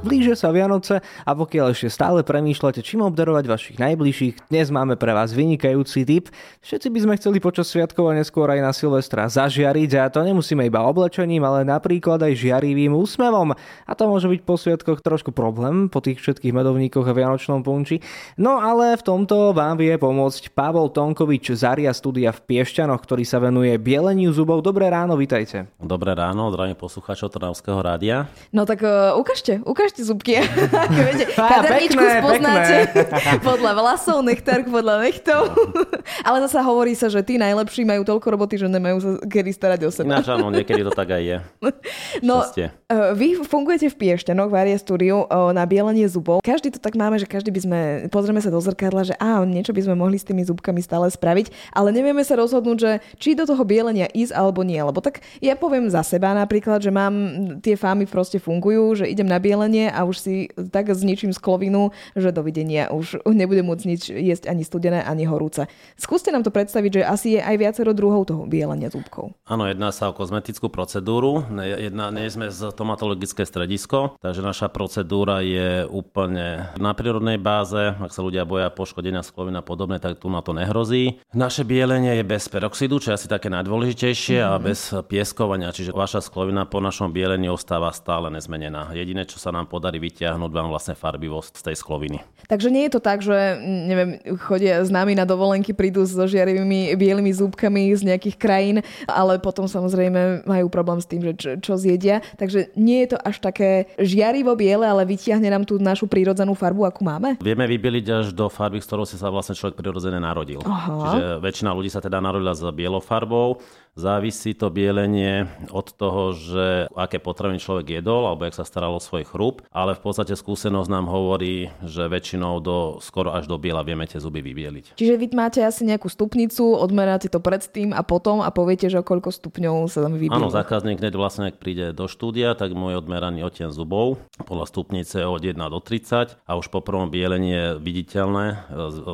Blíže sa Vianoce a pokiaľ ešte stále premýšľate, čím obdarovať vašich najbližších, dnes máme pre vás vynikajúci tip. Všetci by sme chceli počas sviatkov a neskôr aj na Silvestra zažiariť a to nemusíme iba oblečením, ale napríklad aj žiarivým úsmevom. A to môže byť po sviatkoch trošku problém, po tých všetkých medovníkoch a vianočnom punči. No ale v tomto vám vie pomôcť Pavol Tonkovič z Aria Studia v Piešťanoch, ktorý sa venuje bieleniu zubov. Dobré ráno, vitajte. Dobré ráno, zdravím poslucháčov Trnavského rádia. No tak uh, ukážte, ukážte ukážte zubky. viete, kaderničku spoznáte podľa vlasov, nechtárku podľa nechtov. Ale zase hovorí sa, že tí najlepší majú toľko roboty, že nemajú sa kedy starať o seba. Ináč áno, niekedy to tak aj je. No, e, vy fungujete v Piešťanoch, v Aria Studio na bielenie zubov. Každý to tak máme, že každý by sme, pozrieme sa do zrkadla, že á, niečo by sme mohli s tými zubkami stále spraviť, ale nevieme sa rozhodnúť, že či do toho bielenia ísť alebo nie. Lebo tak ja poviem za seba napríklad, že mám tie fámy proste fungujú, že idem na bielenie dovidenia a už si tak zničím sklovinu, že dovidenia. Už nebudem môcť nič jesť ani studené, ani horúce. Skúste nám to predstaviť, že asi je aj viacero druhov toho bielenia zúbkov. Áno, jedná sa o kozmetickú procedúru. Jedna, nie sme z tomatologické stredisko, takže naša procedúra je úplne na prírodnej báze. Ak sa ľudia boja poškodenia sklovina a podobne, tak tu na to nehrozí. Naše bielenie je bez peroxidu, čo je asi také najdôležitejšie mm-hmm. a mhm. bez pieskovania, čiže vaša sklovina po našom bielení ostáva stále nezmenená. Jediné, čo sa nám podarí vyťahnuť vám vlastne farbivosť z tej skloviny. Takže nie je to tak, že neviem, chodia s nami na dovolenky, prídu so žiarivými bielými zúbkami z nejakých krajín, ale potom samozrejme majú problém s tým, že čo, čo zjedia. Takže nie je to až také žiarivo biele, ale vytiahne nám tú našu prírodzenú farbu, akú máme? Vieme vybieliť až do farby, s ktorou si sa vlastne človek prirodzene narodil. Aha. Čiže väčšina ľudí sa teda narodila s bielou farbou. Závisí to bielenie od toho, že aké potraviny človek jedol alebo jak sa staral o svoj chrup, ale v podstate skúsenosť nám hovorí, že väčšinou do, skoro až do biela vieme tie zuby vybieliť. Čiže vy máte asi nejakú stupnicu, odmeráte to predtým a potom a poviete, že o koľko stupňov sa tam vybieli. Áno, zákazník hneď vlastne, ak príde do štúdia, tak môj odmeraný odtien zubov podľa stupnice od 1 do 30 a už po prvom bielení je viditeľné e,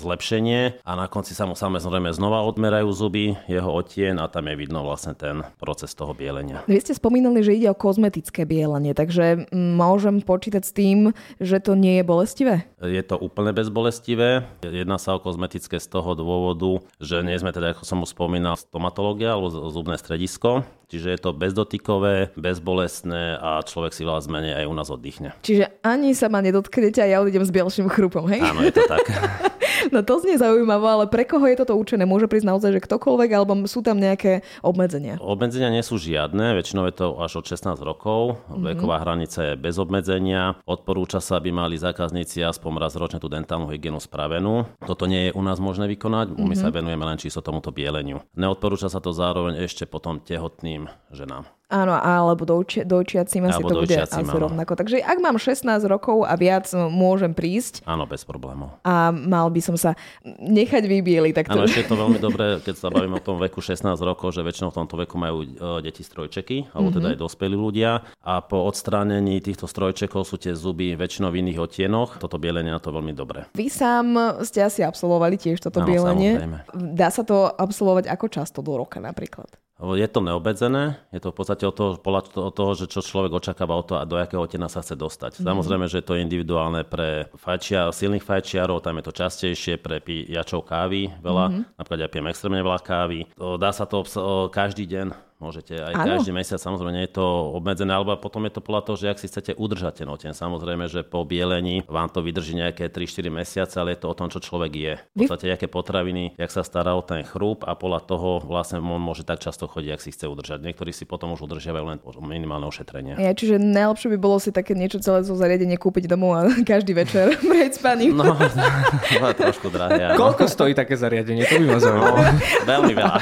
zlepšenie a na konci sa mu samozrejme znova odmerajú zuby, jeho odtien a tam je vidno vlastne ten proces toho bielenia. Vy ste spomínali, že ide o kozmetické bielenie, takže môžem počítať s tým, že to nie je bolestivé? Je to úplne bezbolestivé. Jedná sa o kozmetické z toho dôvodu, že nie sme teda, ako som už spomínal, stomatológia alebo zubné stredisko, čiže je to bezdotykové, bezbolestné a človek si vás zmene aj u nás oddychne. Čiže ani sa ma nedotknete a ja odídem s bielším chrupom, hej? Áno, je to tak. No to znie zaujímavé, ale pre koho je toto určené? Môže prísť naozaj, že ktokoľvek, alebo sú tam nejaké obmedzenia? Obmedzenia nie sú žiadne, väčšinou je to až od 16 rokov. Mm-hmm. Veková hranica je bez obmedzenia. Odporúča sa, aby mali zákazníci aspoň raz ročne tú dentálnu hygienu spravenú. Toto nie je u nás možné vykonať, mm-hmm. my sa mhm. venujeme len čisto tomuto bieleniu. Neodporúča sa to zároveň ešte potom tehotným ženám. Áno, alebo dojči, dojčiacim asi to bude asi áno. rovnako. Takže ak mám 16 rokov a viac, môžem prísť. Áno, bez problémov. A mal by som sa nechať vybieliť. Tak to... Áno, ešte je to veľmi dobré, keď sa bavíme o tom veku 16 rokov, že väčšinou v tomto veku majú e, deti strojčeky, alebo teda mm-hmm. aj dospelí ľudia. A po odstránení týchto strojčekov sú tie zuby väčšinou v iných otienoch. Toto bielenie na to veľmi dobré. Vy sám ste asi absolvovali tiež toto áno, bielenie. Samozrejme. Dá sa to absolvovať ako často do roka napríklad? Je to neobmedzené, je to v podstate od toho, od toho, že čo človek očakáva od toho a do akého tena sa chce dostať. Mm. Samozrejme, že je to individuálne pre fajčia, silných fajčiarov, tam je to častejšie, pre pijačov kávy veľa, mm-hmm. napríklad ja pijem extrémne veľa kávy. Dá sa to každý deň Môžete aj ano. každý mesiac, samozrejme nie je to obmedzené, alebo potom je to podľa toho, že ak si chcete udržať ten oteň. Samozrejme, že po bielení vám to vydrží nejaké 3-4 mesiace, ale je to o tom, čo človek je. V podstate, aké potraviny, jak sa stará o ten chrúb a podľa toho vlastne on môže tak často chodiť, ak si chce udržať. Niektorí si potom už udržiavajú len minimálne ošetrenie. Ja, čiže najlepšie by bolo si také niečo celé zo zariadenie kúpiť domov a každý večer prejsť spaním. No, to je trošku drahé. Koľko stojí také zariadenie? To by ma zaujímalo. No, veľmi veľa.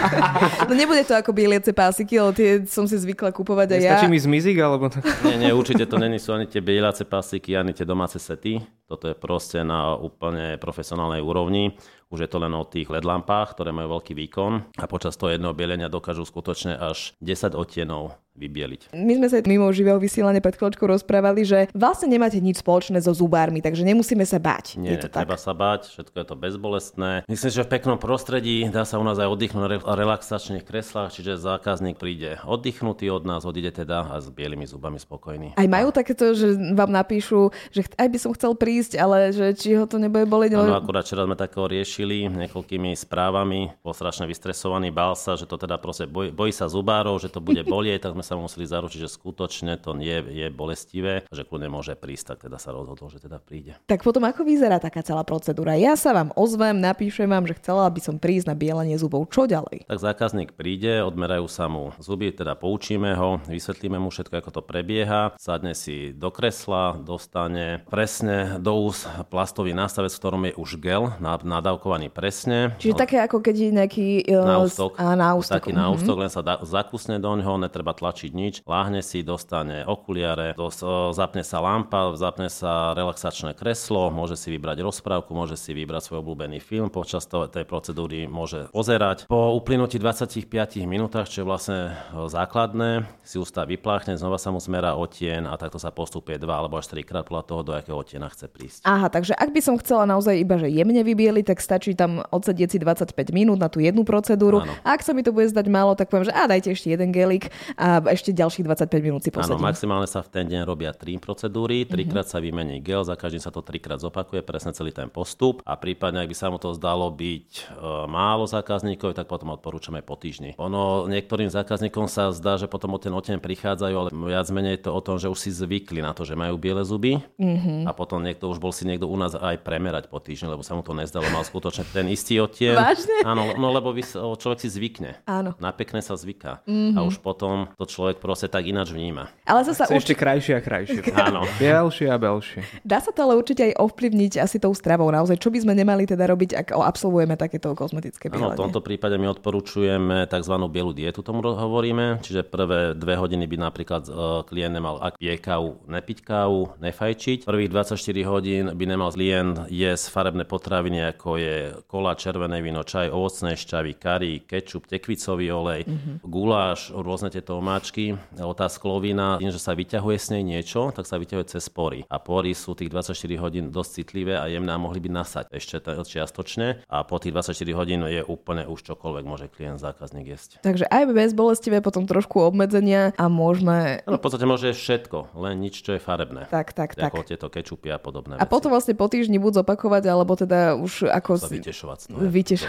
No nebude to ako bieliace pásy roky, ale tie som si zvykla kupovať aj ja. Stačí mi zmizik, alebo? Nie, nie, určite to není sú ani tie bielace pasiky, ani tie domáce sety. Toto je proste na úplne profesionálnej úrovni. Už je to len o tých LED lampách, ktoré majú veľký výkon a počas toho jedného bielenia dokážu skutočne až 10 odtienov vybieliť. My sme sa mimo živého vysielania pred chvíľočkou rozprávali, že vlastne nemáte nič spoločné so zubármi, takže nemusíme sa báť. Nie, je to treba tak? sa báť, všetko je to bezbolestné. Myslím, že v peknom prostredí dá sa u nás aj oddychnúť na relaxačných kreslách, čiže zákazník príde oddychnutý od nás, odíde teda a s bielými zubami spokojný. Aj majú takéto, že vám napíšu, že aj by som chcel prísť, ale že či ho to nebude boliť. Áno, akurát včera sme takého riešili niekoľkými správami, bol strašne vystresovaný, bál sa, že to teda proste bojí, bojí sa zubárov, že to bude bolieť, tak sme sa museli zaručiť, že skutočne to nie je bolestivé, že kľudne môže prísť, tak teda sa rozhodol, že teda príde. Tak potom ako vyzerá taká celá procedúra? Ja sa vám ozvem, napíšem vám, že chcela by som prísť na bielenie zubov. Čo ďalej? Tak zákazník príde, odmerajú sa mu zuby, teda poučíme ho, vysvetlíme mu všetko, ako to prebieha, sadne si do kresla, dostane presne do úst plastový nástavec, v ktorom je už gel nadávkovaný presne. Čiže také ako keď je nejaký... Uh, náustok, a náustok. Taký mm-hmm. náustok, len sa da, zakusne do ňoho, netreba tlačiť nič, láhne si, dostane okuliare, dos, zapne sa lampa, zapne sa relaxačné kreslo, môže si vybrať rozprávku, môže si vybrať svoj obľúbený film, počas tej procedúry môže pozerať. Po uplynutí 25 minútach, čo je vlastne základné, si ústa vypláchne, znova sa mu zmera otien a takto sa postupuje dva alebo až trikrát podľa toho, do akého otiena chce prísť. Aha, takže ak by som chcela naozaj iba, že jemne vybieliť, tak stačí tam odsedieť si 25 minút na tú jednu procedúru. Áno. A ak sa mi to bude zdať málo, tak poviem, že a dajte ešte jeden gelik a ešte ďalších 25 minút si posadím. Áno, maximálne sa v ten deň robia tri procedúry, trikrát uh-huh. sa vymení gel, za každým sa to trikrát zopakuje, presne celý ten postup a prípadne, ak by sa mu to zdalo byť e, málo zákazníkov, tak potom odporúčame po týždni. Ono niektorým zákazníkom sa zdá, že potom o ten oteň prichádzajú, ale viac menej je to o tom, že už si zvykli na to, že majú biele zuby uh-huh. a potom niekto už bol si niekto u nás aj premerať po týždni, lebo sa mu to nezdalo, mal skutočne ten istý odtieň. Vážne? Áno, no lebo vy, človek si zvykne. Áno. Na pekné sa zvyká. Uh-huh. A už potom to človek proste tak ináč vníma. Ale sa Chce ešte krajšie a krajšie. Áno. Bielšie a belšie. Dá sa to ale určite aj ovplyvniť asi tou stravou naozaj. Čo by sme nemali teda robiť, ak absolvujeme takéto kozmetické bielenie? Áno, v tomto prípade my odporúčujeme tzv. bielu dietu, tomu hovoríme. Čiže prvé dve hodiny by napríklad e, klient nemal, ak pije kávu, nepiť kávu, nefajčiť. Prvých 24 hodín by nemal klient jesť farebné potraviny, ako je kola, červené víno, čaj, ovocné šťavy, kari, kečup, tekvicový olej, mm-hmm. guláš, rôzne tieto omáčky, tá sklovina, tým, že sa vyťahuje s nej niečo, tak sa vyťahuje cez pory. A pory sú tých 24 hodín dosť citlivé a jemné a mohli by nasať ešte čiastočne. A po tých 24 hodín je úplne už čokoľvek môže klient, zákazník jesť. Takže aj bez bolestivé, potom trošku obmedzenia a môžeme... No, v podstate môže všetko, len nič, čo je farebné. Tak, tak, tak. Ako tieto kečupy a podobné A veci. potom vlastne po týždni buď zopakovať, alebo teda už ako... Sa vytešovať z toho. Vyteš...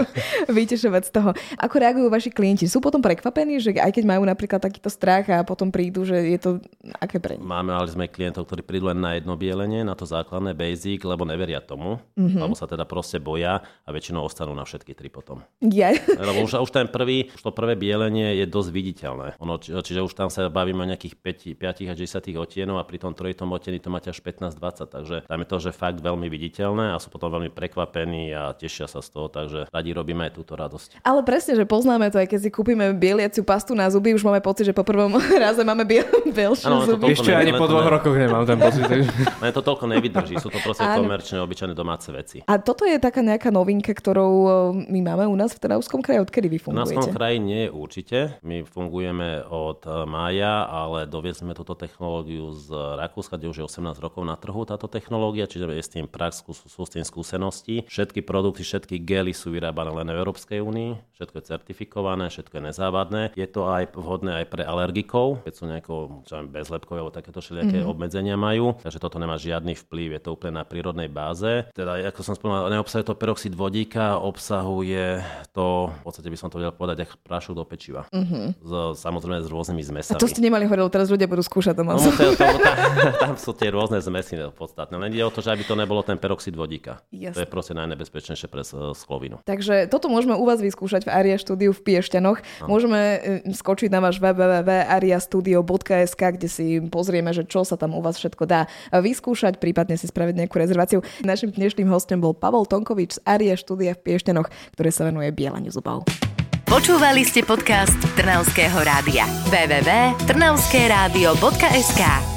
vytešovať z toho. Ako reagujú vaši klienti? Sú potom prekvapení, že aj keď majú napríklad takýto strach a potom prídu, že je to aké pre nich? Máme, ale sme klientov, ktorí prídu len na jedno bielenie, na to základné basic, lebo neveria tomu, mm-hmm. lebo sa teda proste boja a väčšinou ostanú na všetky tri potom. Ja. Lebo už, už ten prvý, už to prvé bielenie je dosť viditeľné. Ono, či, čiže už tam sa bavíme o nejakých 5, 5 až 10 otienov a pri tom trojitom otieni to máte až 15-20, takže tam je to, že fakt veľmi viditeľné a sú potom veľmi prekvapení a tešia sa z toho, takže radi robíme aj túto radosť. Ale presne, že poznáme to, aj keď si kúpime bieliaciu pastu na zuby, už máme pocit, že po prvom raze máme biel, bielšie zuby. Ešte ani po dvoch ne... rokoch nemám ten pocit. Len to toľko nevydrží, sú to proste komerčné, obyčajné domáce veci. A toto je taká nejaká novinka, ktorou e, my máme u nás v Trnavskom kraji, odkedy vy fungujete? V Trnavskom kraji nie je určite. My fungujeme od mája, ale doviezli sme túto technológiu z Rakúska, kde už je 18 rokov na trhu táto technológia, čiže je s tým prax, sú s tým skúsenosti. Všetky produkty, všetky gely sú vyrábané len v Európskej únii, všetko je certifikované, všetko je nezávadné. Je to aj vhodné aj pre alergikov, keď sú nejako bezlepkové alebo takéto všelijaké mm-hmm. obmedzenia majú, takže toto nemá žiadny vplyv, je to úplne na prírodnej báze. Teda, ako som spomínal, neobsahuje to peroxid vodíka, obsahuje to, v podstate by som to vedel povedať, ako prášok do pečiva. Mm-hmm. Z, samozrejme s rôznymi zmesami. A to ste nemali hovoriť, teraz ľudia budú skúšať to no, to, to, tam, tam sú tie rôzne zmesy podstatné. Len ide o to, že aby to nebolo ten peroxid vodíka. Jasne. To je proste najnebezpečnejšie pre sklovinu. Takže toto môžeme u vás vyskúšať v Aria štúdiu v Piešťanoch. No. Môžeme e, skočiť na váš www.ariastudio.sk, kde si pozrieme, že čo sa tam u vás všetko dá vyskúšať, prípadne si spraviť nejakú rezerváciu. Našim dnešným hostom bol Pavol Tonkovič z Aria štúdia v Piešťanoch, ktoré sa venuje bielaniu zubov. Počúvali ste podcast Trnavského rádia. www.trnavskeradio.sk